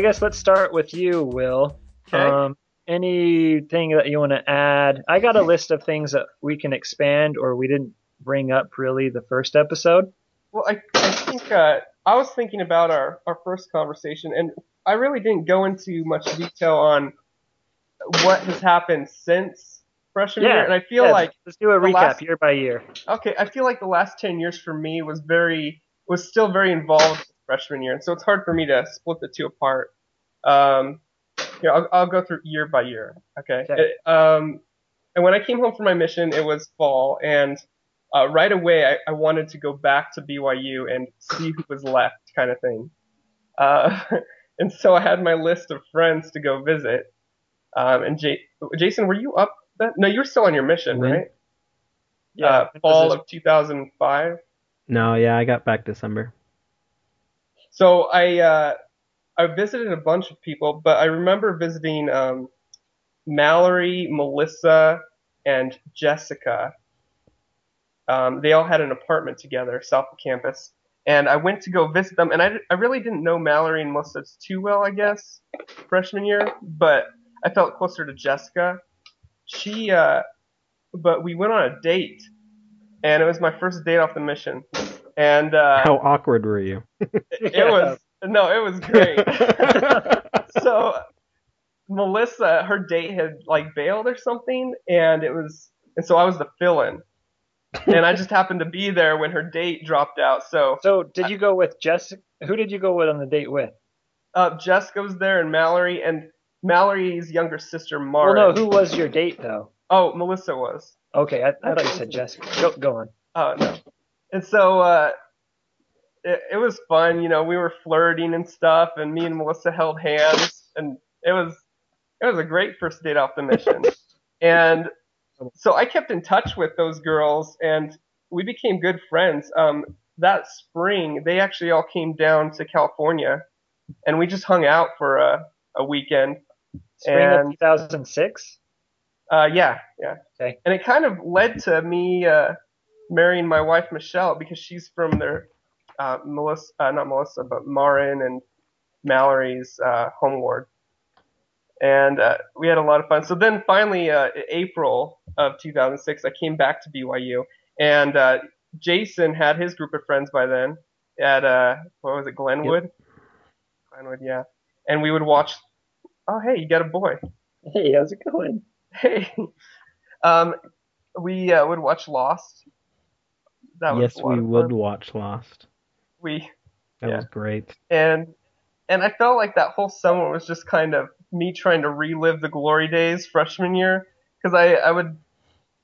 I guess let's start with you, Will. Okay. Um, anything that you want to add? I got a list of things that we can expand or we didn't bring up really the first episode. Well, I, I think uh, I was thinking about our, our first conversation, and I really didn't go into much detail on what has happened since freshman year, and I feel yeah, like let's do a recap last- year by year. okay, I feel like the last ten years for me was very was still very involved freshman year, and so it's hard for me to split the two apart. Um, you know, I'll, I'll go through year by year. Okay. Okay. It- um, and when I came home from my mission, it was fall, and uh, right away I, I wanted to go back to BYU and see who was left, kind of thing. Uh, and so I had my list of friends to go visit. Um, and J- Jason, were you up? Then? No, you were still on your mission, When? right? Yeah, uh, fall this? of 2005. No, yeah, I got back December. So I uh, I visited a bunch of people, but I remember visiting um, Mallory, Melissa, and Jessica. Um, they all had an apartment together south of campus, and I went to go visit them. And I, I really didn't know Mallory and Melissa too well, I guess, freshman year, but I felt closer to Jessica. She, uh, but we went on a date, and it was my first date off the mission, and uh, How awkward were you? it was no, it was great. so Melissa, her date had like bailed or something, and it was, and so I was the fill-in, and I just happened to be there when her date dropped out. So So, did you go with Jessica? Who did you go with on the date with? uh, Jessica was there, and Mallory, and Mallory's younger sister Mara. Well, no, who was your date though? Oh, Melissa was. Okay, I, I thought you said Jessica. Go, go on. Oh no. And so uh it, it was fun, you know, we were flirting and stuff and me and Melissa held hands and it was it was a great first date off the mission. and so I kept in touch with those girls and we became good friends. Um that spring they actually all came down to California and we just hung out for a a weekend. Spring of 2006. Uh, yeah, yeah. Okay. And it kind of led to me uh, marrying my wife Michelle because she's from their uh, Melissa, uh, not Melissa, but Marin and Mallory's uh, home ward. And uh, we had a lot of fun. So then finally, uh, April of 2006, I came back to BYU, and uh, Jason had his group of friends by then at uh, what was it, Glenwood? Glenwood, yeah. And we would watch. Oh, hey, you got a boy. Hey, how's it going? Hey, um, we uh, would watch Lost. That was yes, we would watch Lost. We That Yeah. was great. and and I felt like that whole summer was just kind of me trying to relive the glory days freshman year because I I would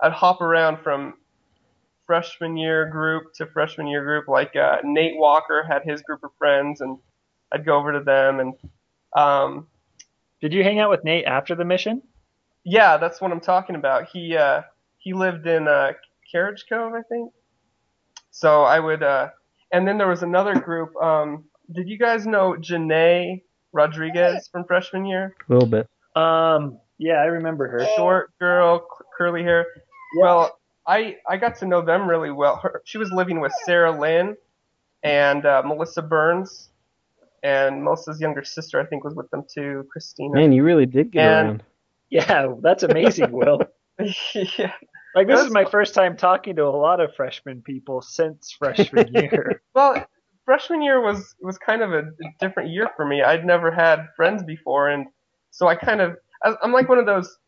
I'd hop around from freshman year group to freshman year group. Like uh, Nate Walker had his group of friends, and I'd go over to them and um, Did you hang out with Nate after the mission? Yeah, that's what I'm talking about. He uh he lived in uh Carriage Cove, I think. So I would uh and then there was another group, um did you guys know Janae Rodriguez from freshman year? A little bit. Um, yeah, I remember her. Short girl, c- curly hair. Well, I I got to know them really well. Her, she was living with Sarah Lynn and uh, Melissa Burns and Melissa's younger sister I think was with them too, Christina. Man, you really did get And- around. Yeah, that's amazing, Will. yeah. Like this That's is my first time talking to a lot of freshman people since freshman year. Well, freshman year was was kind of a different year for me. I'd never had friends before, and so I kind of I- I'm like one of those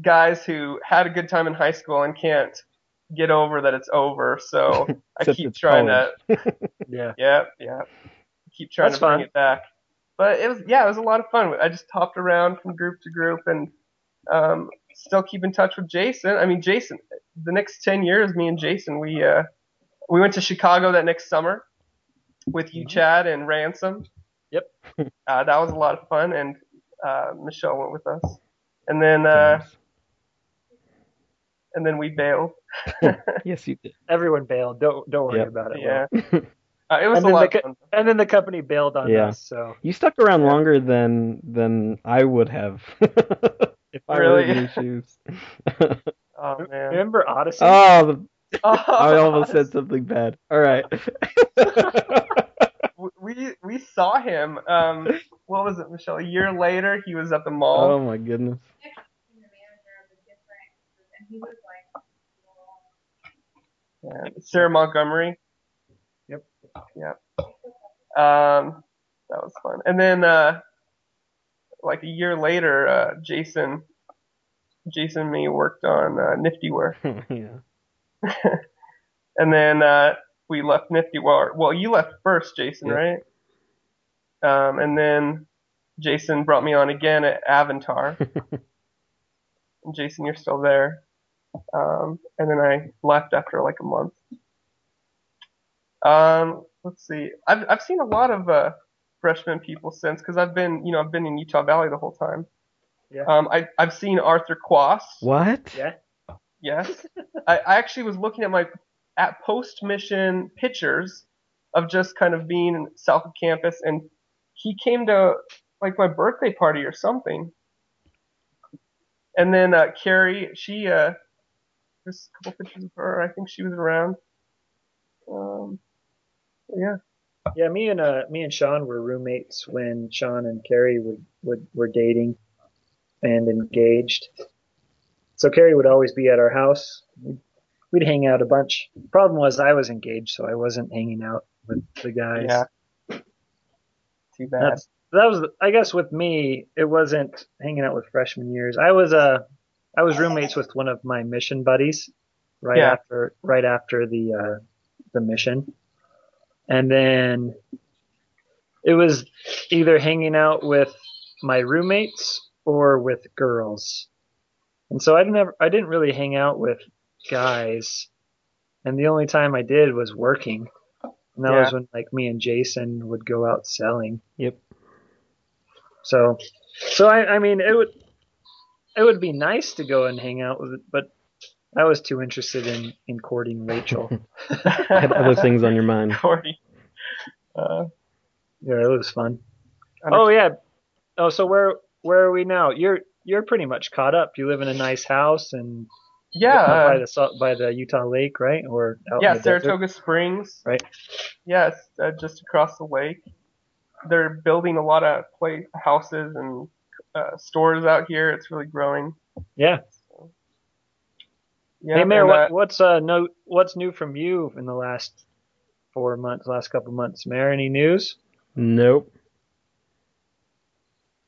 guys who had a good time in high school and can't get over that it's over. So I keep trying college. yeah. yeah, yeah, keep trying That's to bring fun. it back. But it was yeah, it was a lot of fun. I just hopped around from group to group and um, still keep in touch with Jason. I mean, Jason, the next ten years, me and Jason, we uh, we went to Chicago that next summer with you, Chad, and Ransom. Yep. Uh, that was a lot of fun, and uh, Michelle went with us. And then uh, and then we bailed. yes, you did. Everyone bailed. Don't don't worry Yep. about it. Yeah. Uh, it was And a then lot the of fun. And then the company bailed on Yeah. us. So You stuck around longer than than I would have if I were Really? in your shoes. Oh man. remember Odyssey? oh, the, Oh, I almost said something bad. All right. we we we saw him. Um, what was it, Michelle? A year later, he was at the mall. Oh my goodness. the manager of a different group, and he was like, Yeah. Sarah Montgomery. Yep. Yep. Um, that was fun. And then, uh, like a year later, uh, Jason, Jason and me worked on uh, Niftyware, yeah. and then uh, we left Niftyware. Well, you left first, Jason, Yep. right? Um, and then Jason brought me on again at Avantar. and Jason, you're still there. Um, and then I left after like a month. Um, let's see. I've I've seen a lot of uh, freshman people since because I've been you know I've been in Utah Valley the whole time. Yeah. Um, I I've seen Arthur Quas. what? Yeah. Yes. I, I actually was looking at my at post mission pictures of just kind of being south of campus, and he came to like my birthday party or something. And then uh, Carrie, she uh, there's a couple pictures of her. I think she was around. Um, yeah. Yeah, me and uh me and Sean were roommates when Sean and Carrie would, would were dating and engaged. So Carrie would always be at our house. We'd, we'd hang out a bunch. Problem was I was engaged, so I wasn't hanging out with the guys. Yeah. Too bad. That's that was I guess with me it wasn't hanging out with freshman years. I was uh I was roommates with one of my mission buddies right Yeah. after right after the uh the mission. And then it was either hanging out with my roommates or with girls. And so I didn't ever, I didn't really hang out with guys. And the only time I did was working. And that Yeah. was when like me and Jason would go out selling. Yep. So, so I, I mean, it would, it would be nice to go and hang out with it, but I was too interested in, in courting Rachel. I had other things on your mind. Corey. Uh, yeah, it was fun. Oh yeah. Oh, so where, where are we now? You're, you're pretty much caught up. You live in a nice house and yeah. uh, by the salt- by the Utah Lake, right? Or out yeah, in the desert? Saratoga Springs. Right. Yes, uh, just across the lake. They're building a lot of play houses and uh, stores out here. It's really growing. Yeah. Yeah. hey, Mayor, what, uh, what's uh no, what's new from you in the last four months, last couple months? Mayor, any news? Nope.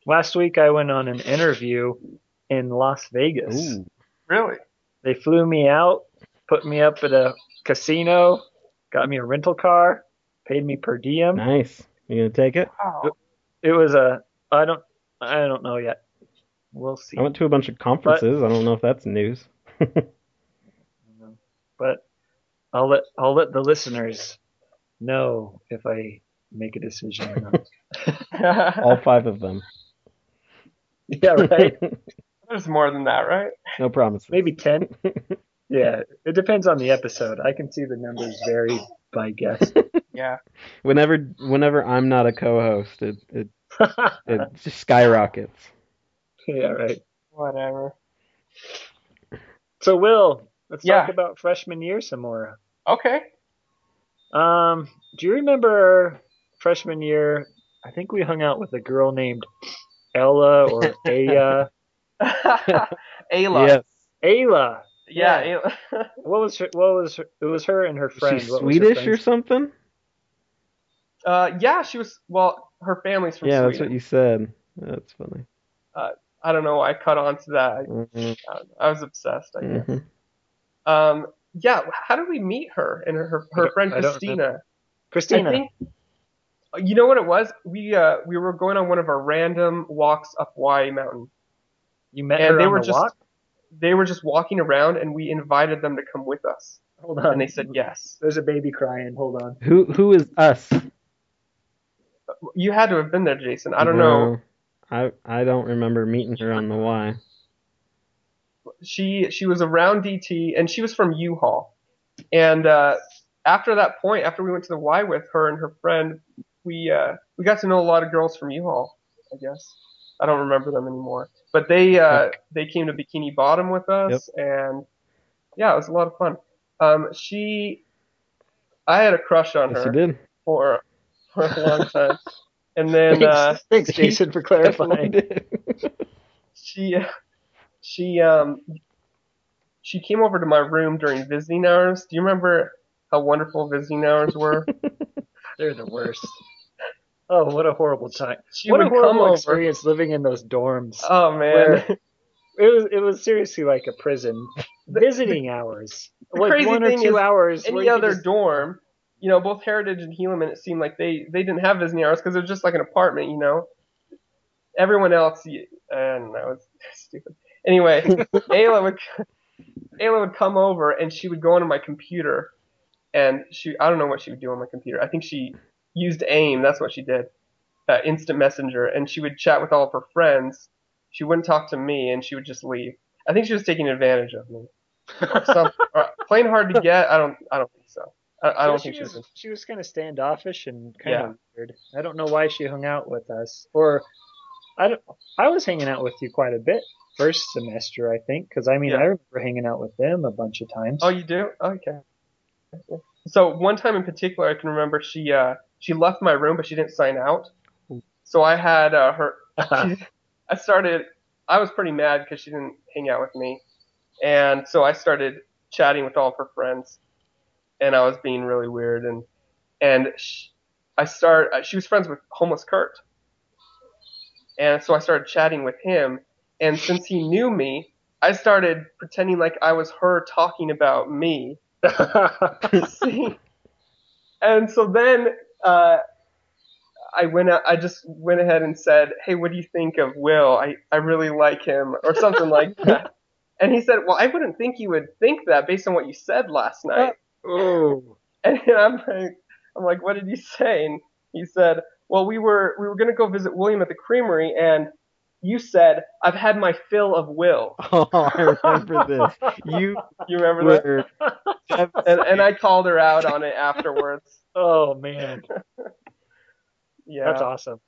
Last week I went on an interview in Las Vegas. Ooh. really? They flew me out, put me up at a casino, got me a rental car, paid me per diem. Nice. You gonna take it? Wow. It was a I don't I don't know yet. We'll see. I went to a bunch of conferences. I don't know if that's news. But I'll let I'll let the listeners know if I make a decision or not. All five of them. yeah, right. There's more than that, right? no promises. Maybe ten. Yeah, it depends on the episode. I can see the numbers vary by guest. Yeah. Whenever whenever I'm not a co-host, it it, it just skyrockets. yeah, right. Whatever. So, Will, let's Yeah. talk about freshman year some more. Okay. Um, do you remember freshman year? I think we hung out with a girl named Ella or Aya. Ayla. Yes. Ayla. Yeah. Yeah. Ayla. What was her? What was her, it? Was her and her friend? She's What her Swedish or something? uh, yeah, she was. Well, her family's from Yeah, Sweden. that's what you said. That's funny. I don't know. why I caught on to that. Mhm, I, I was obsessed. I guess. mhm. Um. Yeah. How did we meet her and her her, her I friend I Christina? Christina. I think. You know what it was? We uh we were going on one of our random walks up Y Mountain. you met and her they on were the just walk. they were just walking around, and we invited them to come with us, Hold on. and they said yes. There's a baby crying. Hold on. Who who is us? You had to have been there, Jason. I don't know. I I don't remember meeting her on the Y. she she was around DT and she was from U Hall. And uh, after that point, after we went to the Y with her and her friend, we uh, we got to know a lot of girls from U Hall. I guess I don't remember them anymore, but they uh, they came to Bikini Bottom with us, and yeah, it was a lot of fun. Um, she, I had a crush on Yes, her did. for for a long time. And then Thanks, uh, thanks, Jason, for clarifying. she she um she came over to my room during visiting hours. Do you remember how wonderful visiting hours were? They're the worst. Oh, what a horrible time! She what a would come horrible over. experience living in those dorms. Oh man. It was it was seriously like a prison. Visiting hours, the like crazy one or thing two is, hours. where Any other just- dorm, you know, both Heritage and Helaman, it seemed like they they didn't have visiting hours because it was just like an apartment, you know. Everyone else, you- I don't know, it's stupid. Anyway, Ayla would Ayla would come over and she would go onto my computer, and she I don't know what she would do on my computer. I think she used AIM. That's what she did, uh, Instant Messenger, and she would chat with all of her friends. She wouldn't talk to me, and she would just leave. I think she was taking advantage of me. Some, or plain hard to get. I don't. I don't think so. I, I don't she think she was. was. She was kind of standoffish and kind Yeah. of weird. I don't know why she hung out with us, or I don't. I was hanging out with you quite a bit first semester, I think, because I mean Yeah. I remember hanging out with them a bunch of times. Oh, you do? Okay. So one time in particular, I can remember she uh she left my room, but she didn't sign out. So I had uh, her. She, I started. I was pretty mad because she didn't hang out with me, and so I started chatting with all of her friends, and I was being really weird, and and sh I start. uh, She was friends with homeless Kurt, and so I started chatting with him, and since he knew me, I started pretending like I was her talking about me. See? And so then uh, I went out, I just went ahead and said, "Hey, what do you think of Will? I I really like him," or something like that. And he said, "Well, I wouldn't think you would think that based on what you said last night." oh, And I'm like, I'm like, "What did you say?" And he said, "Well, we were we were gonna go visit William at the creamery, and you said I've had my fill of Will. Oh, I remember this. You You remember that?" And and I called her out on it afterwards. oh man, Yeah, that's awesome.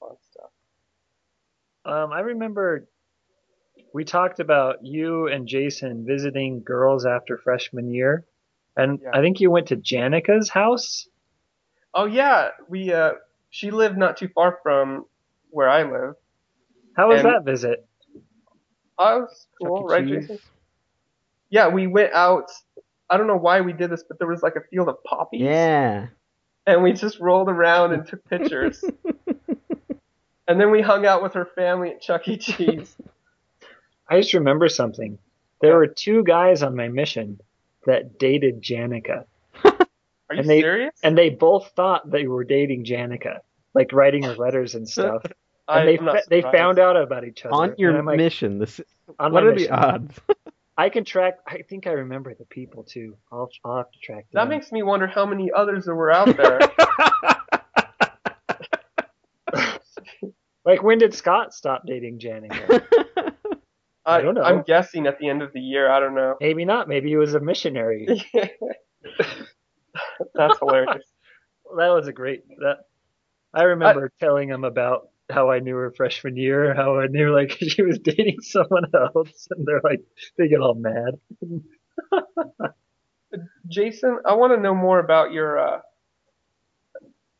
fun stuff. Um, I remember we talked about you and Jason visiting girls after freshman year, and Yeah. I think you went to Janica's house. Oh yeah, we uh she lived not too far from where I live. How was And- that visit? Oh, it was cool, right, Cheese. Jason? Yeah, we went out. I don't know why we did this, but there was like a field of poppies, Yeah. and we just rolled around and took pictures. and then we hung out with her family at Chuck E. Cheese. I just remember something. There Yeah. were two guys on my mission that dated Janica, Are you And they- serious? and they both thought they were dating Janica, like writing her letters and stuff. And they fa- they found out about each other. On your like, mission, this on what my are mission. the odds? I can track. I think I remember the people too. I'll, I'll have to track That makes me wonder how many others there were out there. Like when did Scott stop dating Janica? I don't know. I'm guessing at the end of the year. I don't know. Maybe not. Maybe he was a missionary. That's hilarious. that was a great. That I remember telling him about how I knew her freshman year, how I knew like she was dating someone else, and they're like they get all mad. Jason, I want to know more about your uh,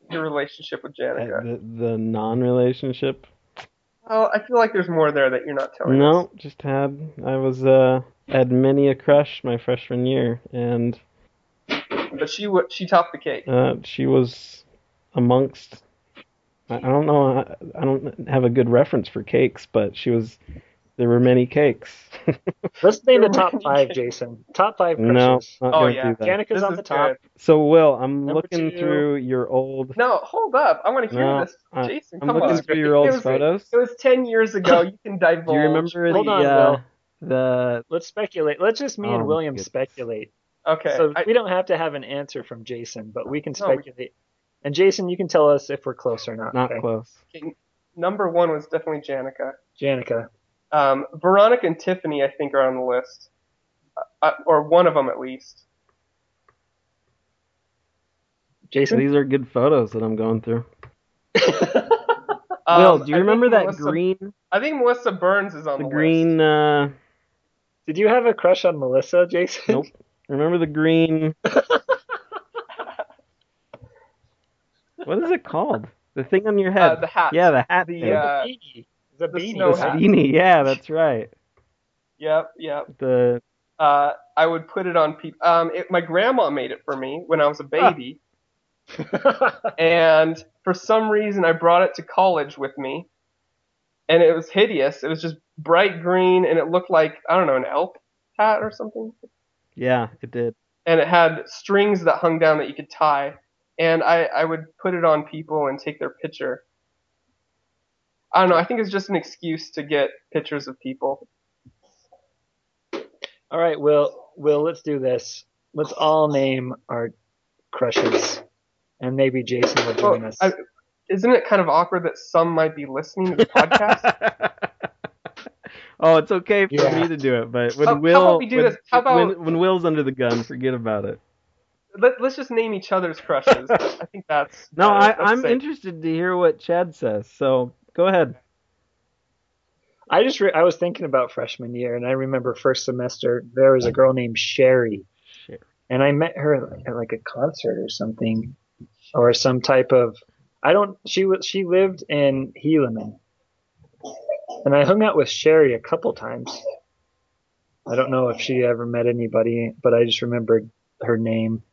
your relationship with Janica. the the non-relationship. Oh, I feel like there's more there that you're not telling us. No, just had I was uh had many a crush my freshman year, and But she w- she topped the cake. uh, she was amongst. I I don't know. I, I don't have a good reference for cakes, but she was. There were many cakes. Let's name the top five, Jason. Top five crushes. no, not Oh, yeah. to do that. Janica's This on the top. good. So Will, I'm Number looking two. through your old. No, hold up. I want to hear No, this. I- Jason, I'm come looking on. through your It old was- photos. It was ten years ago. You can divulge. Do you remember Hold the on, uh, Will. the Let's speculate. Let's just me Oh, and William goodness. speculate. Okay. So I- we don't have to have an answer from Jason, but we can No, we- speculate. And Jason, you can tell us if we're close or not. not okay? close? number one was definitely Janica. Janica. Um, Veronica and Tiffany, I think, are on the list, uh, or one of them at least. Jason? These are good photos that I'm going through. Um, Will, do you I remember that Melissa- green, I think Melissa Burns is on the list. the, green? list. uh Did you have a crush on Melissa, Jason? Nope. Remember the green What is it called? The thing on your head. Uh, the hat. Yeah, the hat The, thing. uh, beanie. The, the beanie. snow the hat. beanie. Yeah, that's right. Yep, yep. The Uh, I would put it on people. Um, it, my grandma made it for me when I was a baby, and for some reason I brought it to college with me, and it was hideous. It was just bright green, and it looked like I don't know an elk hat or something, yeah, it did. and it had strings that hung down that you could tie, and I I would put it on people and take their picture. I don't know. I think it's just an excuse to get pictures of people. All right, Will. Will, let's do this. Let's all name our crushes, and maybe Jason will join Well, us. I, isn't it kind of awkward that some might be listening to the podcast? oh, it's okay for Yeah. me to do it, but when How- how Will, about we do when, this? How about- when, when Will's under the gun, forget about it. Let, let's just name each other's crushes. I think that's No, uh, I, I'm safe. interested to hear what Chad says. So go ahead. I just re- I was thinking about freshman year, and I remember first semester there was a girl named Sherry, Sherry. and I met her at like a concert or something, or some type of. I don't. She was. She lived in Helaman, and I hung out with Sherry a couple times. I don't know if she ever met anybody, but I just remembered her name.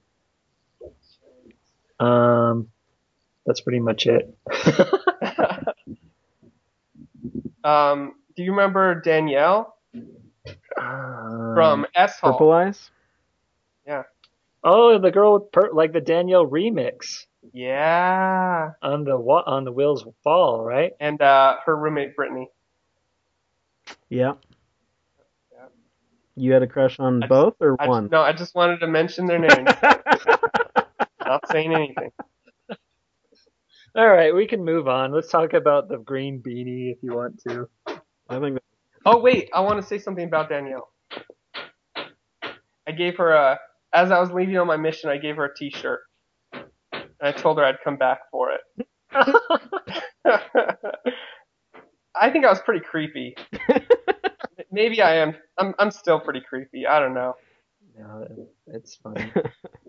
Um, that's pretty much it. um, do you remember Danielle Um, from S Hall? Purple Eyes? Yeah. Oh, the girl with per- like the Danielle remix Yeah, on the wa- on the Will's Fall, right? and uh, her roommate Brittany. Yeah. Yeah. You had a crush on I just- both or I one? just, no, I just wanted to mention their names. Not saying anything. All right, we can move on. Let's talk about the green beanie if you want to. I think Oh wait, I want to say something about Danielle. I gave her a as I was leaving on my mission. I gave her a T-shirt, and I told her I'd come back for it. I think I was pretty creepy. Maybe I am. I'm. I'm still pretty creepy. I don't know. no, it's funny.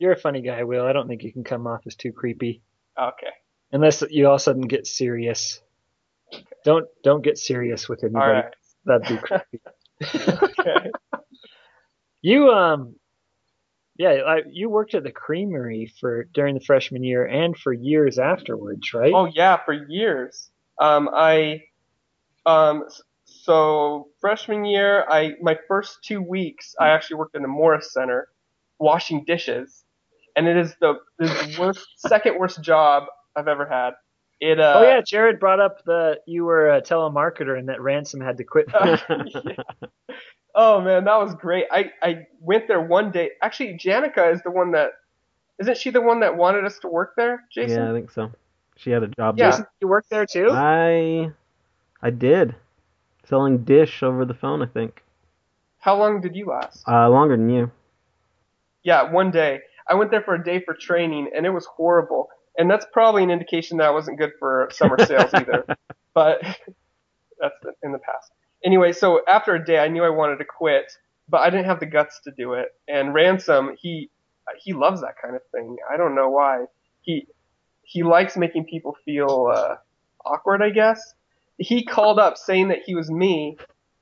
You're a funny guy, Will. I don't think you can come off as too creepy Okay. unless you all of a sudden get serious. Okay. Don't don't get serious with All anybody. right. That'd be creepy. Okay. You um, yeah, I, you worked at the creamery for during the freshman year and for years afterwards, right? Oh yeah, for years. Um, I, um, so freshman year, I my first two weeks, I actually worked in the Morris Center, washing dishes, and it is the, the worst, second worst job I've ever had. It uh, Oh yeah, Jared brought up the you were a telemarketer and that Ransom had to quit. Oh man, that was great. I I went there one day. Actually, Janica is the one that, isn't she the one that wanted us to work there, Jason? yeah, I think so. She had a job Yeah. Jason, you worked there too? I I did. Selling dish over the phone, I think. How long did you last? Uh longer than you. Yeah, one day. I went there for a day for training, and it was horrible. And that's probably an indication that I wasn't good for summer sales either. But that's in the past. Anyway, so after a day, I knew I wanted to quit, but I didn't have the guts to do it. And Ransom, he he loves that kind of thing. I don't know why. He he likes making people feel uh, awkward, I guess. He called up saying that he was me,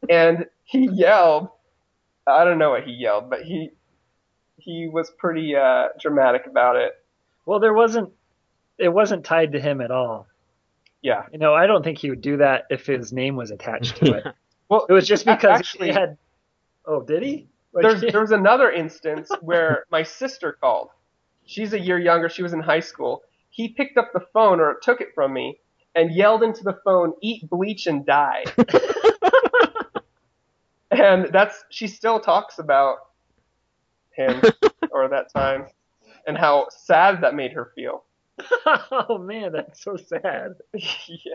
and he yelled. I don't know what he yelled, but he he was pretty uh, dramatic about it. Well, there wasn't. It wasn't tied to him at all. Yeah. You know, I don't think he would do that if his name was attached to it. Well, It was just because actually- he had. Oh, did he? Like, there's there was another instance where my sister called. She's a year younger. She was in high school. He picked up the phone or took it from me and yelled into the phone, "Eat bleach and die." and that's she still talks about him or that time and how sad that made her feel. oh man, that's so sad. yeah.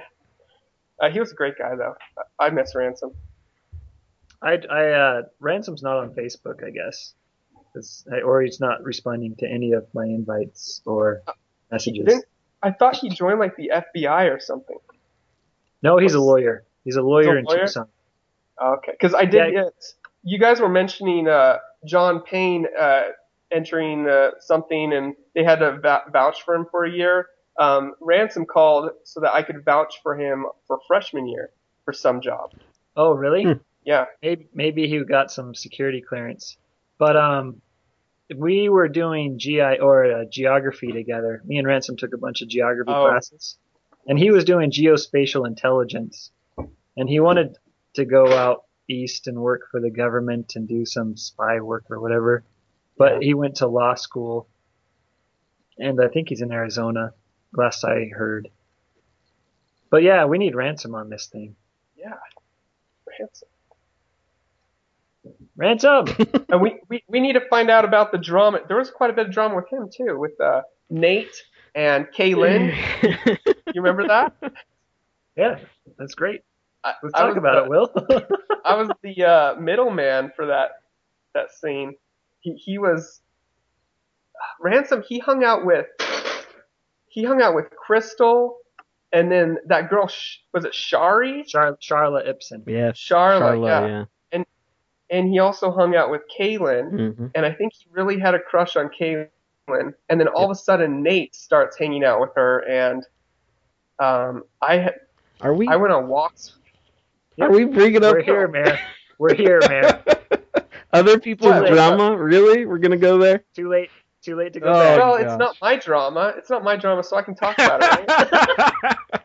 Uh, he was a great guy though. I I miss Ransom. I, I, uh, Ransom's not on Facebook, I guess, 'Cause- or he's not responding to any of my invites or messages. I thought he joined like the FBI or something. No, he's a lawyer. He's a lawyer in lawyer? Tucson. Okay, because I did Yeah. You guys were mentioning uh, John Payne uh, entering uh, something, and they had to vou- vouch for him for a year. um, Ransom called so that I could vouch for him for freshman year for some job. Oh, really? Hmm. Yeah. Maybe maybe he got some security clearance. But um, we were doing GI or uh, geography together. Me and Ransom took a bunch of geography Oh. classes, and he was doing geospatial intelligence, and he wanted to go out east and work for the government and do some spy work or whatever. But he went to law school, and I think he's in Arizona, last I heard. But yeah, we need Ransom on this thing. Yeah. Ransom. Ransom. And we, we, we need to find out about the drama. There was quite a bit of drama with him too, with uh, Nate and Kaylin. You remember that? yeah, that's great. I, Let's I talk was about the- it, Will. I was the uh, middleman for that that scene. He he was ransom. He hung out with he hung out with Crystal, and then that girl was it Shari? Char- Charlotte Ibsen. yeah, Charlotte, Charlotte, yeah. yeah. And he also hung out with Kaylin, hmm and I think he really had a crush on Kaylin. And then all of a sudden, Nate starts hanging out with her, and um, I Are we? I went on walks. Are we bringing up We're here, man. We're here, man. other people's What? drama? Really? We're gonna go there? Too late. Too late to go Oh, back. well, gosh. it's not my drama. It's not my drama, so I can talk about it. Right?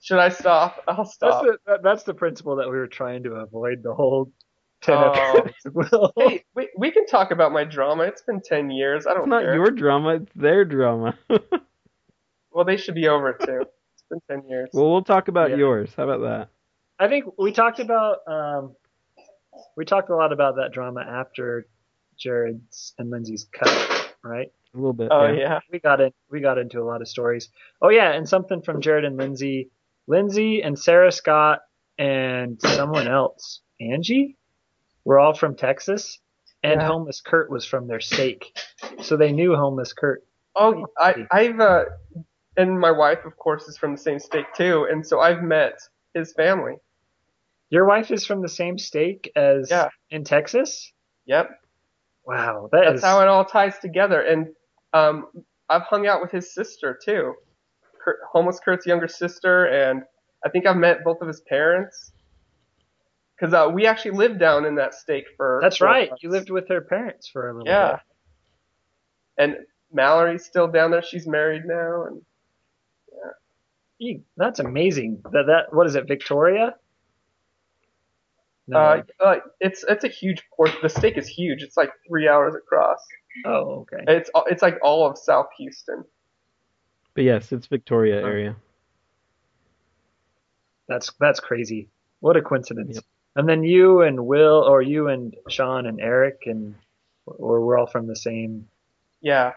Should I stop? I'll That's stop. the that, that's the principle that we were trying to avoid the whole ten Oh. episodes. Will. Hey, we, we can talk about my drama. It's been 10 years. I don't It's not care. your drama. It's their drama. Well, they should be over it too. It's been 10 years. well, we'll talk about Yeah. yours. How about that? I think we talked about um, we talked a lot about that drama after Jared's and Lindsay's cut, right? A little bit. oh, yeah. yeah. we got in we got into a lot of stories. Oh yeah, and something from Jared and Lindsay, Lindsay and Sarah Scott and someone else, Angie, were all from Texas, and Yeah. homeless Kurt was from their stake, so they knew homeless Kurt. Oh, I, I've, uh, and my wife, of course, is from the same state too. And so I've met his family. Your wife is from the same stake as Yeah. in Texas. Yep. Wow, that That's is how it all ties together. And um, I've hung out with his sister too. Kurt, homeless Kurt's younger sister, and I think I've met both of his parents. Because uh, we actually lived down in that stake for. That's right. months. You lived with her parents for a little Yeah. bit. And Mallory's still down there. She's married now, and That's amazing. That that what is it, Victoria? No. uh, uh, it's it's a huge portion. The stake is huge. It's like three hours across. oh, okay. It's it's like all of South Houston. But yes, it's Victoria Oh. area. That's that's crazy. What a coincidence. Yep. And then you and Will, or you and Sean and Eric, and or we're all from the same Yeah.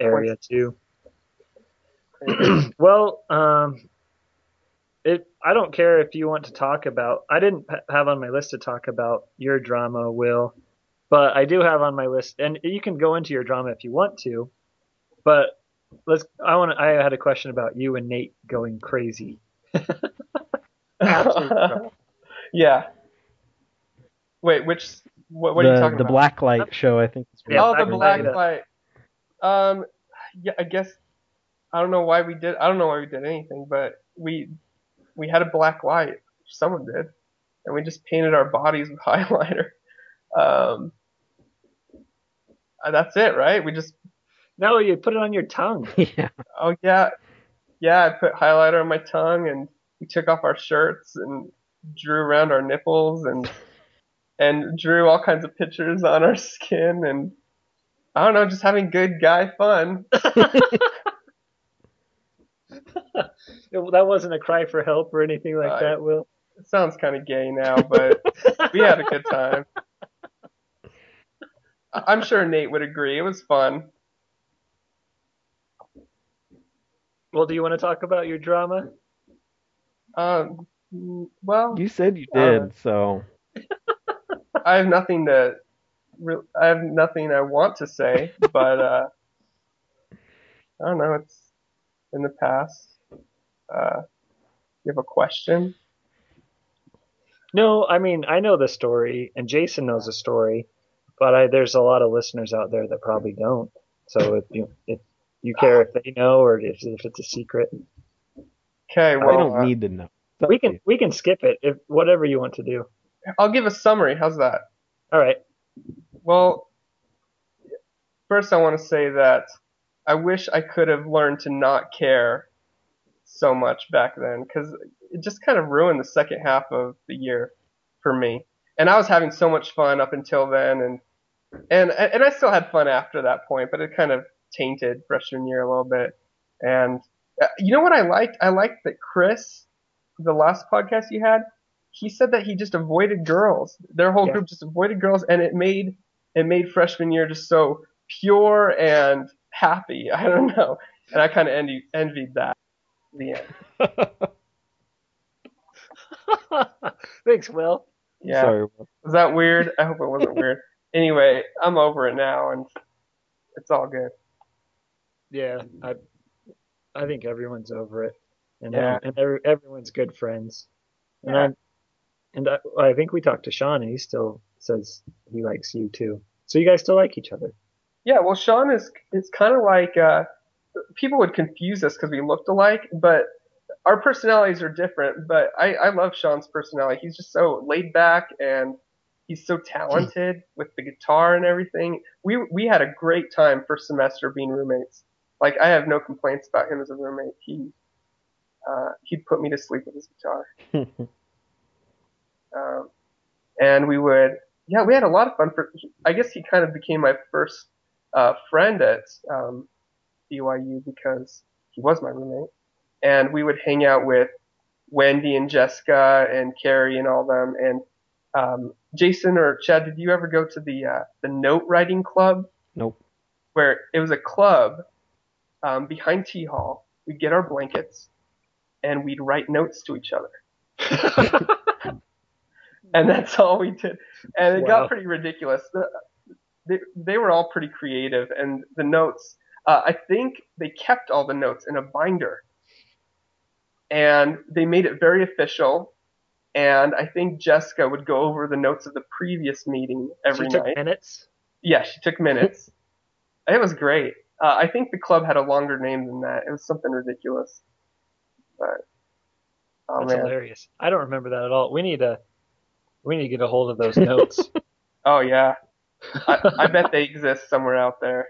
area too. Crazy. Well, um, it. I don't care if you want to talk about. I didn't have on my list to talk about your drama, Will, but I do have on my list, and you can go into your drama if you want to. But let's. I want. I had a question about you and Nate going crazy. Absolutely. yeah. Wait, which what, what the are you talking about? the about? black light show, I think. Yeah, oh, the black black light. light. Um, yeah, I guess I don't know why we did. I don't know why we did anything, but we we had a black light. Someone did, and we just painted our bodies with highlighter. Um, uh, that's it, right? We just No, you put it on your tongue. yeah. oh yeah, yeah. I put highlighter on my tongue, and we took off our shirts and drew around our nipples and and drew all kinds of pictures on our skin and I don't know, just having good guy fun. That wasn't a cry for help or anything like Right. that, Will. It sounds kind of gay now, but we had a good time. I- I'm sure Nate would agree. It was fun. Well, do you want to talk about your drama? Um, mm, well, You said you Uh, did, so I have nothing to. re- I have nothing I want to say, but uh, I don't know. It's in the past. Uh, you have a question? No, I mean I know the story, and Jason knows the story, but I, there's a lot of listeners out there that probably don't. So if you if you care if they know or if, if it's a secret? Okay, I well, don't uh, need to know. It's up We can you. we can skip it if whatever you want to do. I'll give a summary. How's that? All right. Well, first I want to say that I wish I could have learned to not care so much back then because it just kind of ruined the second half of the year for me. And I was having so much fun up until then, and and and I still had fun after that point, but it kind of tainted freshman year a little bit. And uh, you know what I liked? I liked that Chris, the last podcast you had, he said that he just avoided girls. Their whole Yeah. group just avoided girls, and it made it made freshman year just so pure and happy. I don't know, and I kind of envied that. The end. Thanks, Will. Yeah. Sorry. Will. Was that weird? I hope it wasn't weird. Anyway, I'm over it now, and it's all good. Yeah, I I think everyone's over it, and Yeah. and every, everyone's good friends. And Yeah. I and I, I think we talked to Sean, and he still says he likes you too. So you guys still like each other? Yeah, well, Sean is is kind of like uh, people would confuse us because we looked alike, but our personalities are different. But I, I love Sean's personality. He's just so laid back and he's so talented with the guitar and everything. We we had a great time first semester being roommates. Like I have no complaints about him as a roommate. He uh, he'd put me to sleep with his guitar. Um, and we would, yeah, we had a lot of fun. For I guess he kind of became my first uh, friend at um, BYU because he was my roommate, and we would hang out with Wendy and Jessica and Carrie and all them. And um, Jason or Chad, did you ever go to the uh, the note writing club nope. where it was a club um, behind T Hall? We'd get our blankets and we'd write notes to each other and that's all we did. And it Wow. got pretty ridiculous. The, they, they were all pretty creative, and the notes. Uh, I think they kept all the notes in a binder, and they made it very official. And I think Jessica would go over the notes of the previous meeting every she took night. minutes. Yeah, she took minutes. it was great. Uh, I think the club had a longer name than that. It was something ridiculous. But oh That's man, hilarious. I don't remember that at all. We need to we need to get a hold of those notes. oh yeah. I, I bet they exist somewhere out there.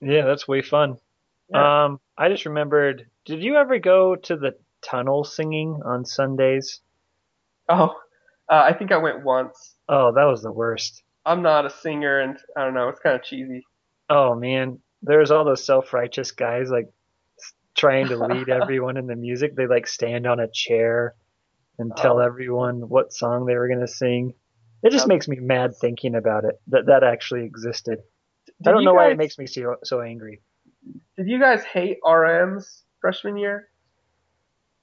Yeah, that's way fun. Yeah. Um, I just remembered. Did you ever go to the tunnel singing on Sundays? Oh, uh, I think I went once. Oh, that was the worst. I'm not a singer, and I don't know. It's kind of cheesy. Oh man, there's all those self-righteous guys like trying to lead everyone in the music. They like stand on a chair and tell Oh. everyone what song they were gonna sing. It just Um, makes me mad thinking about it. That that actually existed. I don't know why it makes me so so angry. Did you guys hate RMs freshman year?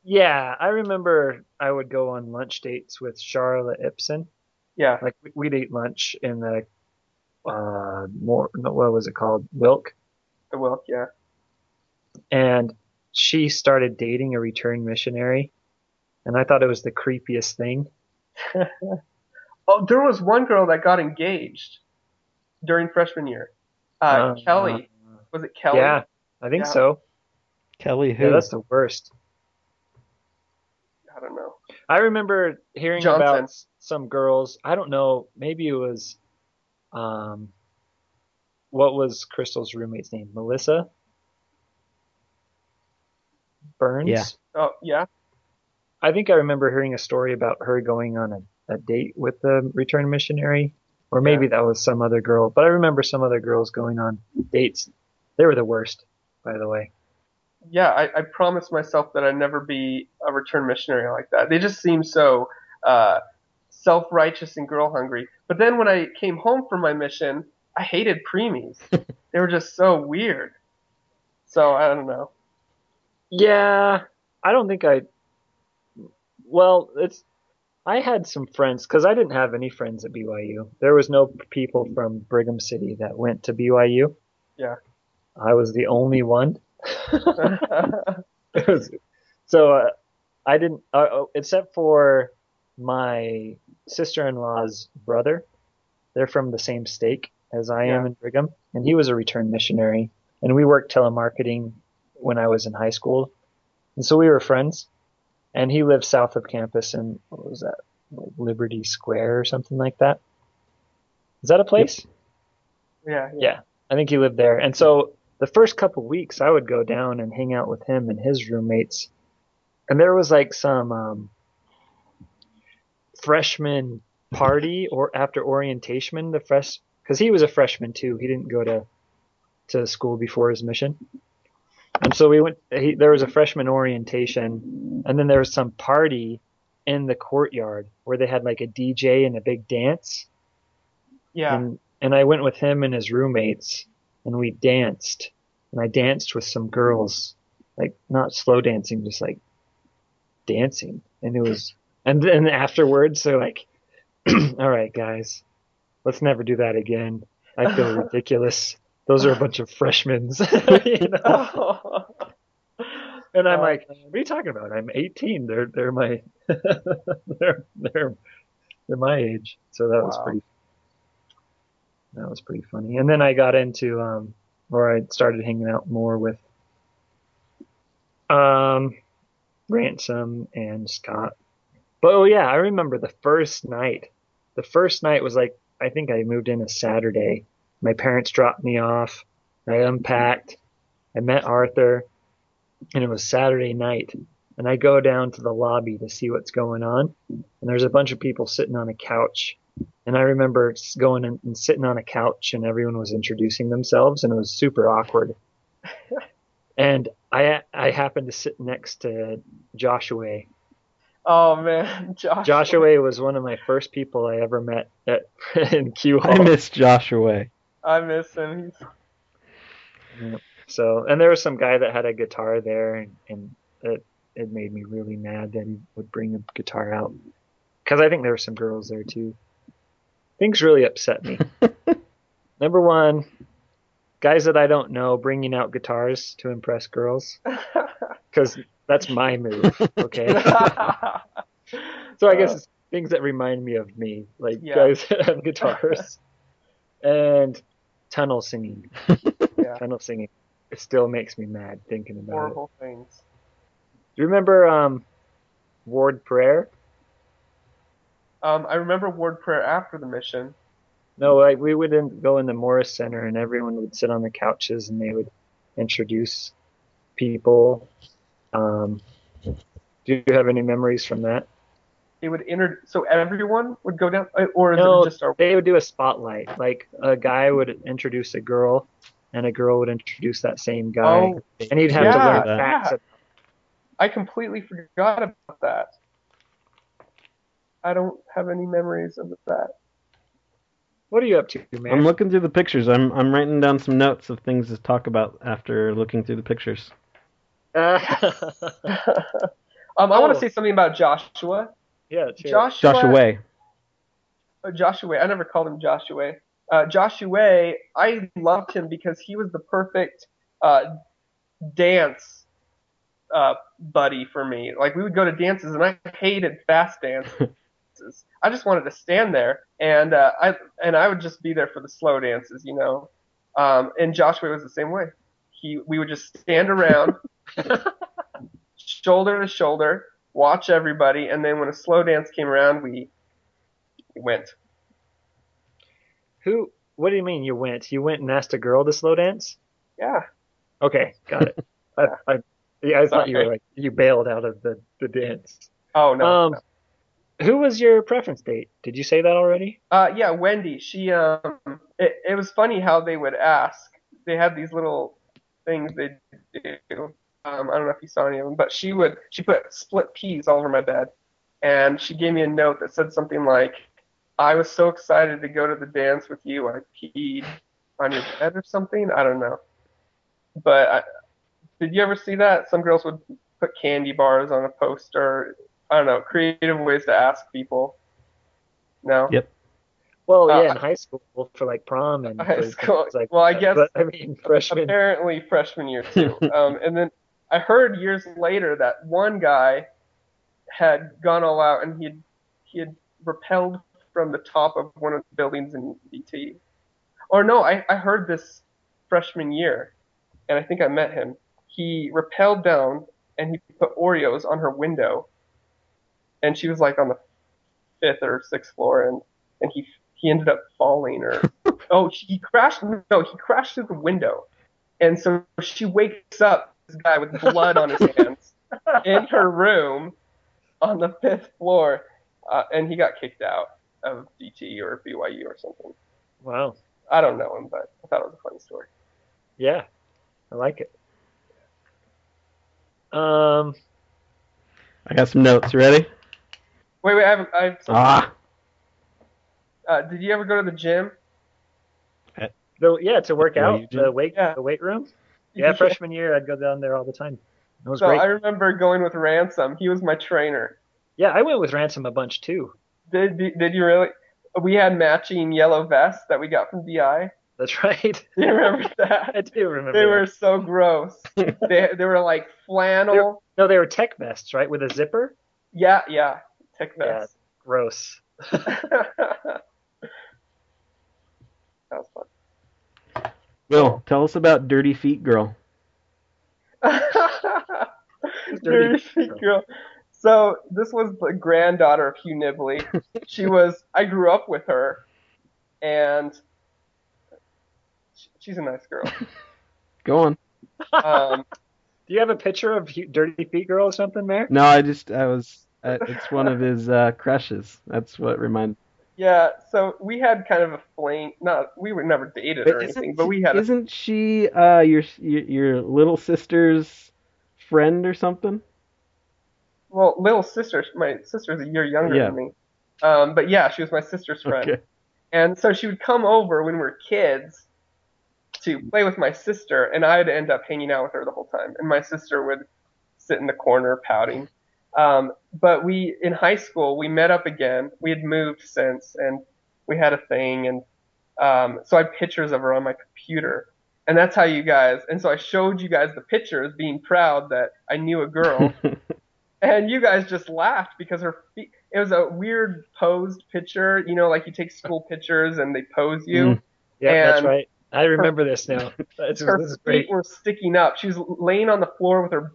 Yeah, I remember I would go on lunch dates with Charlotte Ibsen. Yeah. Like we- we'd eat lunch in the uh more what was it called Wilk, The Wilk, yeah. and she started dating a return missionary, and I thought it was the creepiest thing. Oh, there was one girl that got engaged during freshman year. Uh, Uh, Kelly. Was it Kelly? Yeah, I think Yeah. so. Kelly who? Yeah, that's the worst. I don't know. I remember hearing Johnson. about some girls. I don't know. Maybe it was, um, what was Crystal's roommate's name? Melissa Burns. Yeah. Oh, yeah. I think I remember hearing a story about her going on a, a date with the return missionary, or maybe that was some other girl. But I remember some other girls going on dates. They were the worst, by the way. yeah, I, I promised myself that I'd never be a return missionary like that. They just seem so uh, self-righteous and girl-hungry. But then when I came home from my mission, I hated preemies. they were just so weird. So I don't know. Yeah, I don't think I. Well, it's. I had some friends because I didn't have any friends at BYU. There was no people from Brigham City that went to BYU. Yeah. I was the only one. Was- so uh, I didn't, uh, oh, except for my sister-in-law's brother. They're from the same stake as I Yeah. am in Brigham, and he was a return missionary. And we worked telemarketing when I was in high school, and so we were friends. And he lived south of campus in what was that, like Liberty Square or something like that. Is that a place? Yeah. Yeah, I think he lived there. And so the first couple weeks, I would go down and hang out with him and his roommates. And there was like some um, freshman party or after orientation, the fresh because he was a freshman too. He didn't go to to school before his mission. And so we went. He, there was a freshman orientation, and then there was some party in the courtyard where they had like a DJ and a big dance Yeah. and and I went with him and his roommates, and we danced, and I danced with some girls, like not slow dancing, just like dancing, and it was, and then afterwards they're like, "All right, guys, let's never do that again. I feel ridiculous. Those are a bunch of freshmen." you know? And I'm Oh, like, "What are you talking about? I'm 18. They're they're my they're they're they're my age." So that was pretty that was pretty funny. And then I got into um or I started hanging out more with um Ransom and Scott. But oh yeah, I remember the first night. The first night was like I think I moved in a Saturday. My parents dropped me off. I unpacked. I met Arthur and it was Saturday night. And I go down to the lobby to see what's going on. And there's a bunch of people sitting on a couch. And I remember going in and sitting on a couch and everyone was introducing themselves and it was super awkward. and I I happened to sit next to Joshua. Oh man, Joshua. Joshua was one of my first people I ever met at in Q I Hall. miss Joshua. I miss him. He's So, and there was some guy that had a guitar there, and, and it, it made me really mad that he would bring a guitar out. Because I think there were some girls there too. Things really upset me. Number one, guys that I don't know bringing out guitars to impress girls. Because that's my move, okay? so I guess it's things that remind me of me, like Yeah. guys that have guitars. and tunnel singing. Yeah. Tunnel singing. It still makes me mad thinking about it. horrible things. Do you remember um, Ward Prayer? Um, I remember Ward prayer after the mission. No, like we would in, go in the Morris Center and everyone would sit on the couches and they would introduce people. Um, do you have any memories from that? They would inter so everyone would go down, uh, or No, just our? they would do a spotlight. Like a guy would introduce a girl, and a girl would introduce that same guy, Oh, and he'd have to yeah, learn facts. yeah. I completely forgot about that. I don't have any memories of that. What are you up to, man? I'm looking through the pictures. I'm I'm writing down some notes of things to talk about after looking through the pictures. um, I want Oh. to say something about Joshua. Yeah, sure. Joshua. Joshua. uh, Joshua. I never called him Joshua. Uh, Joshua. I loved him because he was the perfect uh, dance uh, buddy for me. Like we would go to dances, and I hated fast dances. I just wanted to stand there, and uh, I and I would just be there for the slow dances, you know. Um, and Joshua was the same way. He we would just stand around, shoulder to shoulder, watch everybody, and then when a slow dance came around, we went. Who? What do you mean you went? You went and asked a girl to slow dance? Yeah. Okay, got it. I, I, yeah, I thought you were like you bailed out of the the dance. Oh no. um, who was your preference date? Did you say that already? Uh, yeah, Wendy. She um, it, it was funny how they would ask. They had these little things they do. Um, I don't know if you saw any of them, but she would she put split peas all over my bed, and she gave me a note that said something like, "I was so excited to go to the dance with you, I peed on your bed or something. I don't know." But I, did you ever see that? Some girls would put candy bars on a poster. I don't know, creative ways to ask people. No. Yep. Well, Uh, yeah, in high school for like prom and High for school. things like Well, I guess- But I mean, freshman. apparently freshman year too. um, and then I heard years later that one guy had gone all out and he had he had repelled from the top of one of the buildings in DT. Or no, I, I heard this freshman year, and I think I met him. He rappelled down and he put Oreos on her window, and she was like on the fifth or sixth floor, and and he he ended up falling or oh he crashed no he crashed through the window, and so she wakes up this guy with blood on his hands in her room on the fifth floor, uh, and he got kicked out of DT or BYU or something. Wow. I don't know him, but I thought it was a funny story. Yeah, I like it. Um, I got some notes. You ready? Wait, wait, I have, I have something. Ah, Uh, did you ever go to the gym? the, yeah, to work out you the weight Yeah. the weight room. Yeah, freshman year I'd go down there all the time. It was So great. I remember going with Ransom. He was my trainer. Yeah, I went with Ransom a bunch too. Did did you really? We had matching yellow vests that we got from DI. That's right. You remember that? I do remember. They that. were so gross. they they were like flannel. no, they were tech vests, right, with a zipper. Yeah, yeah. Tech vests. Yeah. vests. Gross. that was fun. Will, tell us about Dirty Feet Girl. Dirty Dirty Feet Feet girl. So this was the granddaughter of Hugh Nibley. she was. I grew up with her, and sh- she's a nice girl. Go on. Um, Do you have a picture of Hu- Dirty Feet Girl or something, Mayor? No, I just I was. Uh, it's one of his uh, crushes. That's what reminded. Yeah. So we had kind of a flame. Not we were never dated or anything, but we had. Isn't she uh, your, your your little sister's friend or something? well, little sister. My sister's a year younger Yeah. than me. Um, but yeah, she was my sister's friend. Okay. And so she would come over when we were kids to play with my sister, and I'd end up hanging out with her the whole time. And my sister would sit in the corner pouting. Um, but we, in high school, we met up again. We had moved since, and we had a thing. And um, so I had pictures of her on my computer. And that's how you guys, and so I showed you guys the pictures, being proud that I knew a girl. and you guys just laughed because her feet, it was a weird posed picture, you know, like you take school pictures and they pose you. Mm. Yeah, that's right. I remember this now. That's, Her this is feet great. were sticking up. She was laying on the floor with her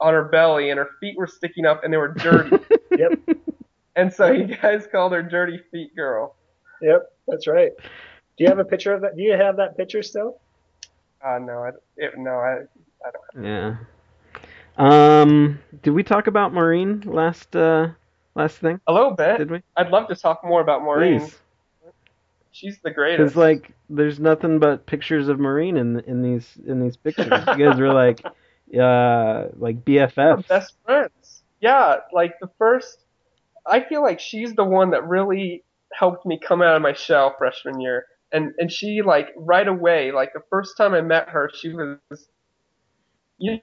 on her belly, and her feet were sticking up, and they were dirty. Yep. and so you guys called her Dirty Feet Girl. Yep, that's right. Do you have a picture of that? Do you have that picture still? Uh, no, I, it, no, I, I don't. Yeah. Um, did we talk about Maureen last uh last thing? A little bit. Did we? I'd love to talk more about Maureen. Please. She's the greatest. Because like, there's nothing but pictures of Maureen in in these in these pictures. you guys were like, uh, like BFFs. best friends. Yeah, like the first. I feel like she's the one that really helped me come out of my shell freshman year, and and she like right away, like the first time I met her, she was, you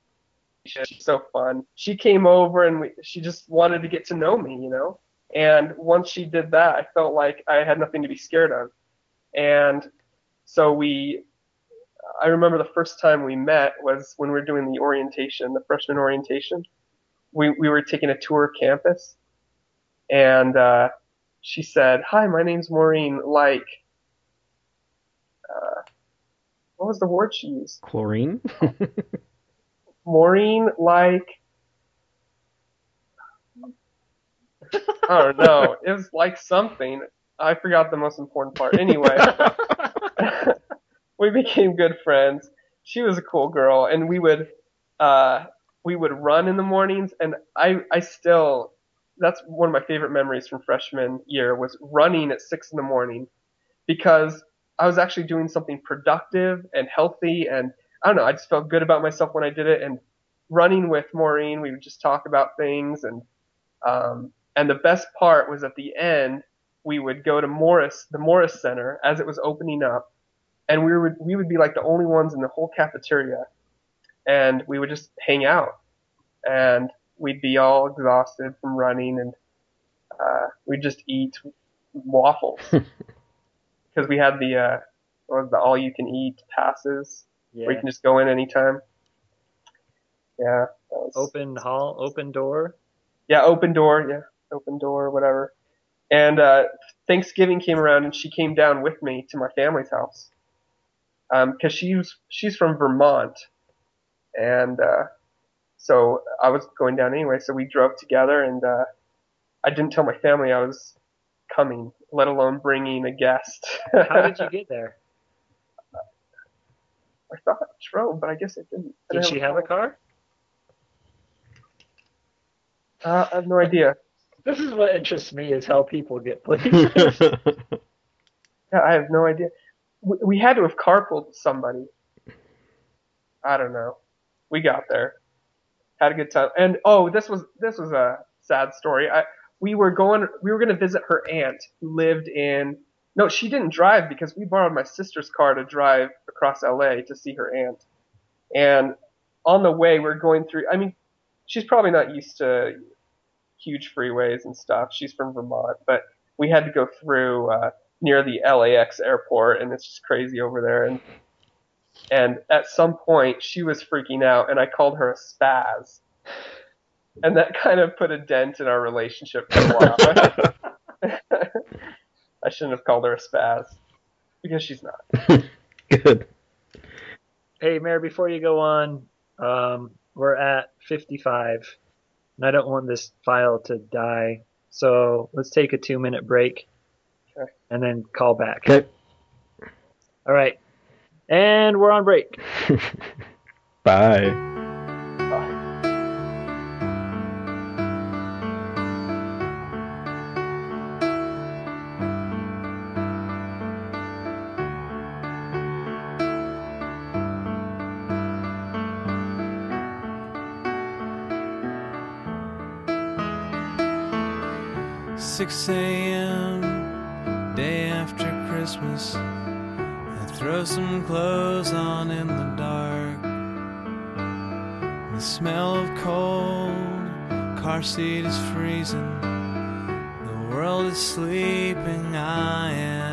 she's so fun. She came over and we, she just wanted to get to know me, you know. And once she did that, I felt like I had nothing to be scared of, and so we. I remember the first time we met was when we were doing the orientation, the freshman orientation we, we were taking a tour of campus and uh, she said, Hi, my name's Maureen. Like, uh, what was the word she used? Chlorine. Maureen, like, I don't know. It was like something. I forgot the most important part. Anyway, we became good friends. She was a cool girl, and we would uh, we would run in the mornings. And I I still that's one of my favorite memories from freshman year was running at six in the morning because I was actually doing something productive and healthy, and I don't know. I just felt good about myself when I did it. And running with Maureen, we would just talk about things, and um, and the best part was at the end we would go to Morris, the Morris Center, as it was opening up, and we would we would be like the only ones in the whole cafeteria, and we would just hang out, and we'd be all exhausted from running, and uh, we'd just eat waffles because we had the uh, what was the all you can eat passes Yeah. where you can just go in anytime. Yeah. was- Open hall, open door. Yeah, open door. Yeah, open door, whatever. And uh, Thanksgiving came around, and she came down with me to my family's house because she's she's from Vermont, and uh, so I was going down anyway. So we drove together, and uh, I didn't tell my family I was coming, let alone bringing a guest. How did you get there? I thought I drove, but I guess it didn't. I Did didn't she have a car? Uh, I have no idea. This is what interests me is how people get places. Yeah, I have no idea. We, had to have carpooled somebody. I don't know. We got there, had a good time, and oh, this was this was a sad story. I we were going we were going to visit her aunt who lived in no she didn't drive because we borrowed my sister's car to drive across LA to see her aunt, and on the way we're going through. I mean, she's probably not used to huge freeways and stuff. She's from Vermont, but we had to go through uh, near the LAX airport, and it's just crazy over there. And and at some point, she was freaking out, and I called her a spaz, and that kind of put a dent in our relationship for a while. I shouldn't have called her a spaz because she's not. Good. hey, Mayor, before you go on, um, we're at 55, and I don't want this file to die. So let's take a two minute break Okay. and then call back. Okay. All right. And we're on break. Bye. Six a.m. Christmas. I throw some clothes on in the dark. The smell of cold, car seat is freezing. The world is sleeping. I am